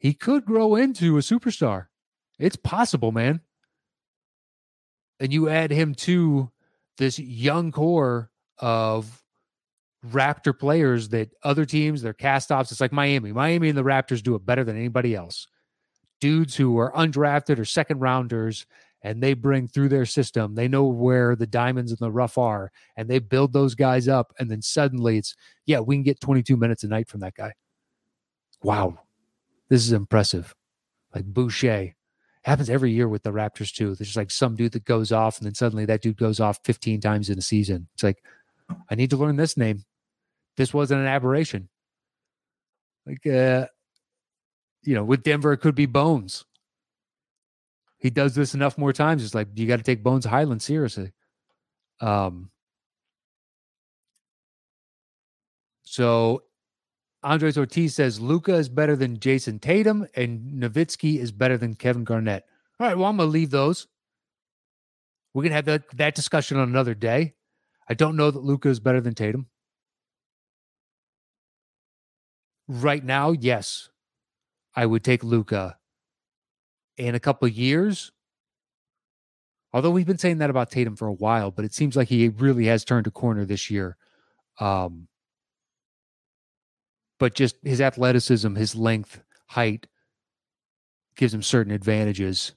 he could grow into a superstar. It's possible, man. And you add him to this young core of Raptor players that other teams, they're cast offs. It's like Miami. Miami and the Raptors do it better than anybody else. Dudes who are undrafted or second rounders and they bring through their system. They know where the diamonds in the rough are, and they build those guys up. And then suddenly it's, yeah, we can get 22 minutes a night from that guy. Wow, this is impressive. Like Boucher happens every year with the Raptors too. There's just like some dude that goes off, and then suddenly that dude goes off 15 times in a season. It's like, I need to learn this name. This wasn't an aberration. Like, uh, you know, with Denver, it could be Bones he does this enough more times. It's like you got to take Bones Hyland seriously. Um. So, Andres Ortiz says Luka is better than Jayson Tatum, and Nowitzki is better than Kevin Garnett. All right, well, I'm gonna leave those. We can have that that discussion on another day. I don't know that Luka is better than Tatum. Right now, yes, I would take Luka. in a couple years. Although we've been saying that about Tatum for a while, but it seems like he really has turned a corner this year. Um, but just his athleticism, his length, height gives him certain advantages.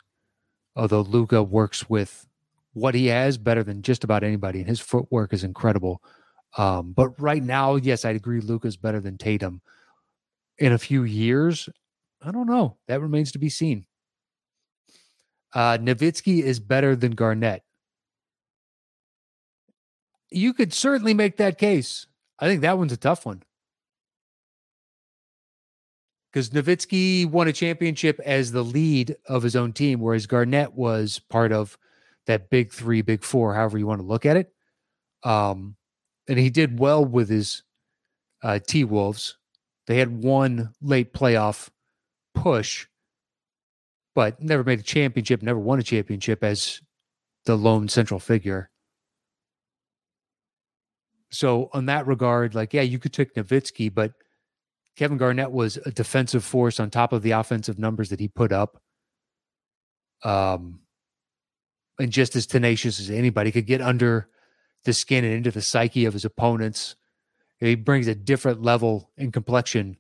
Although Luka works with what he has better than just about anybody, and his footwork is incredible. Um, but right now, yes, I'd agree Luka's better than Tatum. In a few years, I don't know. That remains to be seen. Uh, Nowitzki is better than Garnett. You could certainly make that case. I think that one's a tough one. Because Nowitzki won a championship as the lead of his own team, whereas Garnett was part of that big three, big four, however you want to look at it. Um, and he did well with his uh, T Wolves. They had one late playoff push but never made a championship, never won a championship as the lone central figure. So on that regard, like, yeah, you could take Nowitzki, but Kevin Garnett was a defensive force on top of the offensive numbers that he put up. Um, and just as tenacious as anybody could get under the skin and into the psyche of his opponents. He brings a different level and complexion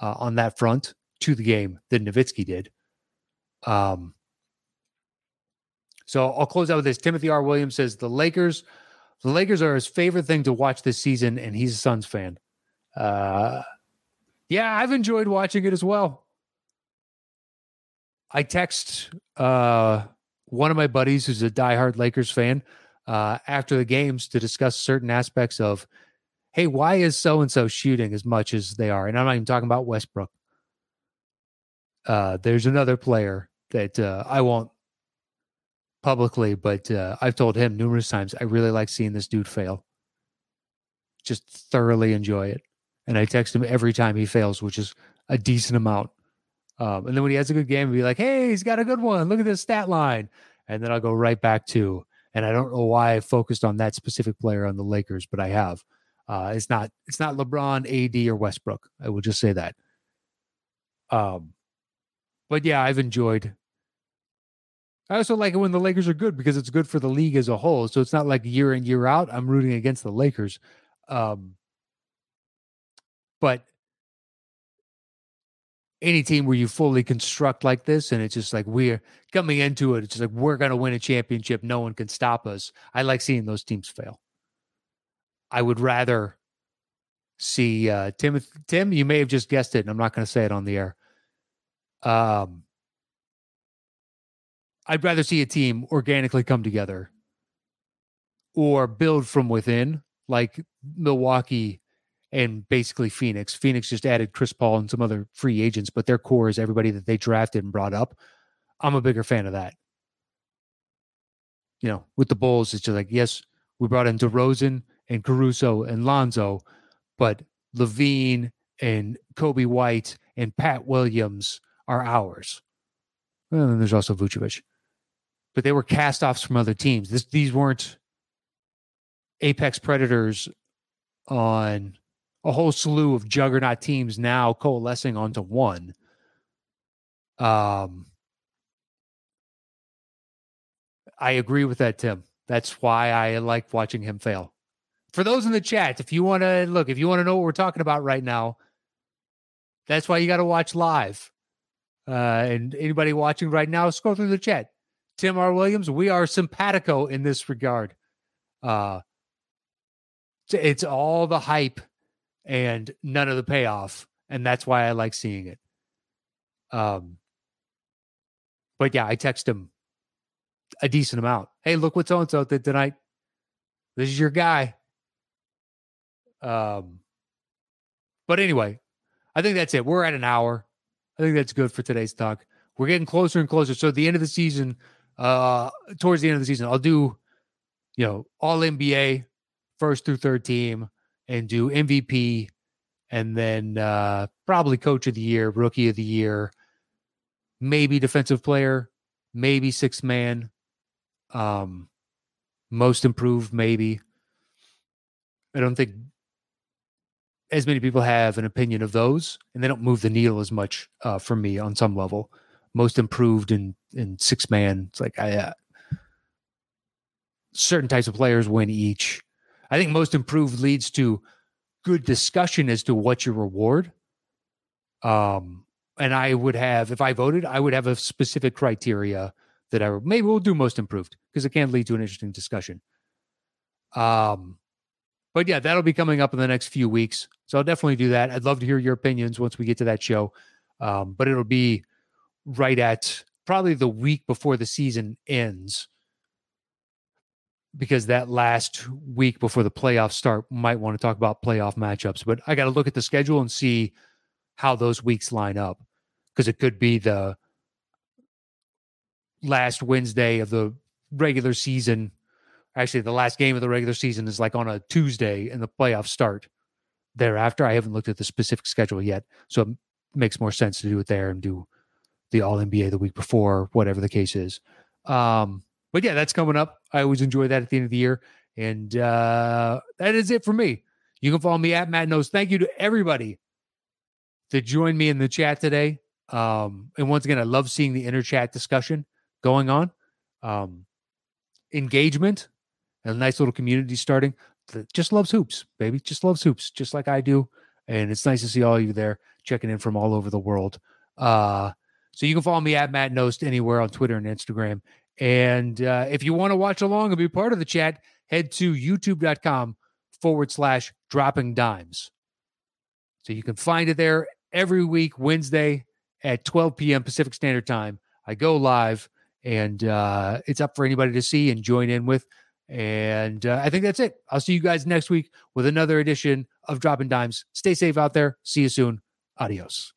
uh, on that front to the game than Nowitzki did. Um, so I'll close out with this. Timothy R. Williams says the Lakers, the Lakers are his favorite thing to watch this season, and he's a Suns fan. Uh, yeah, I've enjoyed watching it as well. I text uh, one of my buddies who's a diehard Lakers fan uh, after the games to discuss certain aspects of, hey, why is so and so shooting as much as they are? And I'm not even talking about Westbrook. Uh, there's another player that uh, I won't publicly, but uh, I've told him numerous times I really like seeing this dude fail. Just thoroughly enjoy it. And I text him every time he fails, which is a decent amount. Um, and then when he has a good game, I'll be like, hey, he's got a good one. Look at this stat line. And then I'll go right back to, and I don't know why I focused on that specific player on the Lakers, but I have. Uh, it's not it's not LeBron, AD, or Westbrook. I will just say that. Um, but yeah, I've enjoyed. I also like it when the Lakers are good because it's good for the league as a whole. So it's not like year in year out I'm rooting against the Lakers. Um, but any team where you fully construct like this and it's just like we're coming into it, it's like we're going to win a championship. No one can stop us. I like seeing those teams fail. I would rather see uh, Tim. Tim, you may have just guessed it, and I'm not going to say it on the air. Um, I'd rather see a team organically come together or build from within, like Milwaukee and basically Phoenix. Phoenix just added Chris Paul and some other free agents, but their core is everybody that they drafted and brought up. I'm a bigger fan of that. You know, with the Bulls, it's just like, yes, we brought in DeRozan and Caruso and Lonzo, but LaVine and Coby White and Pat Williams are ours. Well, and then there's also Vucevic. But they were cast offs from other teams. This, these weren't apex predators on a whole slew of juggernaut teams now coalescing onto one. Um, I agree with that, Tim. That's why I like watching him fail. For those in the chat, if you want to look, if you want to know what we're talking about right now, that's why you got to watch live. Uh, and anybody watching right now, scroll through the chat. Tim R. Williams, we are simpatico in this regard. Uh, it's all the hype and none of the payoff. And that's why I like seeing it. Um, but yeah, I text him a decent amount. Hey, look what so and so did tonight. This is your guy. Um, but anyway, I think that's it. We're at an hour. I think that's good for today's talk. We're getting closer and closer. So at the end of the season, uh, towards the end of the season, I'll do, you know, all NBA, first through third team, and do MVP and then uh, probably coach of the year, rookie of the year, maybe defensive player, maybe six man, um, most improved, maybe. I don't think as many people have an opinion of those, and they don't move the needle as much uh, for me on some level. Most improved in in six man, it's like I uh, certain types of players win each. I think most improved leads to good discussion as to what your reward. Um, and I would have, if I voted, I would have a specific criteria that I maybe we'll do most improved because it can lead to an interesting discussion. Um, but yeah, that'll be coming up in the next few weeks. So I'll definitely do that. I'd love to hear your opinions once we get to that show. Um, but it'll be right at probably the week before the season ends because that last week before the playoffs start might want to talk about playoff matchups but i got to look at the schedule and see how those weeks line up because it could be the last wednesday of the regular season. Actually the last game of the regular season is like on a tuesday and the playoffs start thereafter. I haven't looked at the specific schedule yet so it makes more sense to do it there and do the all nba the week before whatever the case is. Um but yeah, that's coming up. I always enjoy that at the end of the year. And uh, that is it for me. You can follow me at Matt Knows. Thank you to everybody to join me in the chat today. Um, and once again, I love seeing the inner chat discussion going on. Um, engagement, and a nice little community starting. That just loves hoops, baby. Just loves hoops, just like I do. And it's nice to see all of you there checking in from all over the world. Uh, so you can follow me at Matt Nost anywhere on Twitter and Instagram. And uh, if you want to watch along and be part of the chat, head to youtube.com forward slash dropping dimes. So you can find it there every week, Wednesday at 12 p.m. Pacific Standard Time. I go live and uh, it's up for anybody to see and join in with. And uh, I think that's it. I'll see you guys next week with another edition of Dropping Dimes. Stay safe out there. See you soon. Adios.